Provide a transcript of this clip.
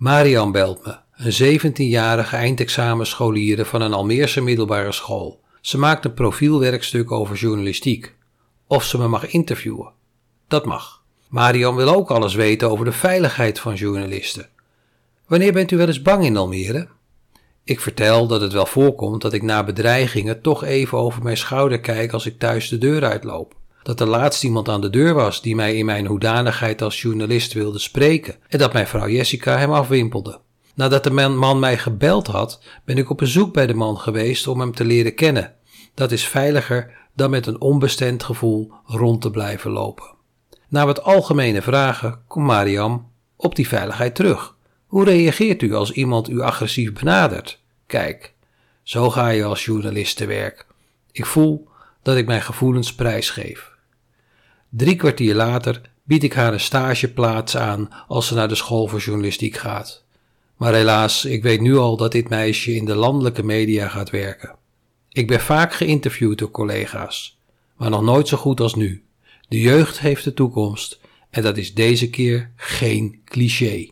Marian belt me, een 17-jarige eindexamenscholiere van een Almeerse middelbare school. Ze maakt een profielwerkstuk over journalistiek. Of ze me mag interviewen. Dat mag. Marian wil ook alles weten over de veiligheid van journalisten. Wanneer bent u wel eens bang in Almere? Ik vertel dat het wel voorkomt dat ik na bedreigingen toch even over mijn schouder kijk als ik thuis de deur uitloop. Dat er laatst iemand aan de deur was die mij in mijn hoedanigheid als journalist wilde spreken en dat mijn vrouw Jessica hem afwimpelde. Nadat de man mij gebeld had, ben ik op bezoek bij de man geweest om hem te leren kennen. Dat is veiliger dan met een onbestemd gevoel rond te blijven lopen. Na wat algemene vragen komt Mariam op die veiligheid terug. Hoe reageert u als iemand u agressief benadert? Kijk, zo ga je als journalist te werk. Ik voel dat ik mijn gevoelens prijsgeef. Drie kwartier later bied ik haar een stageplaats aan als ze naar de school voor journalistiek gaat. Maar helaas, ik weet nu al dat dit meisje in de landelijke media gaat werken. Ik ben vaak geïnterviewd door collega's, maar nog nooit zo goed als nu. De jeugd heeft de toekomst en dat is deze keer geen cliché.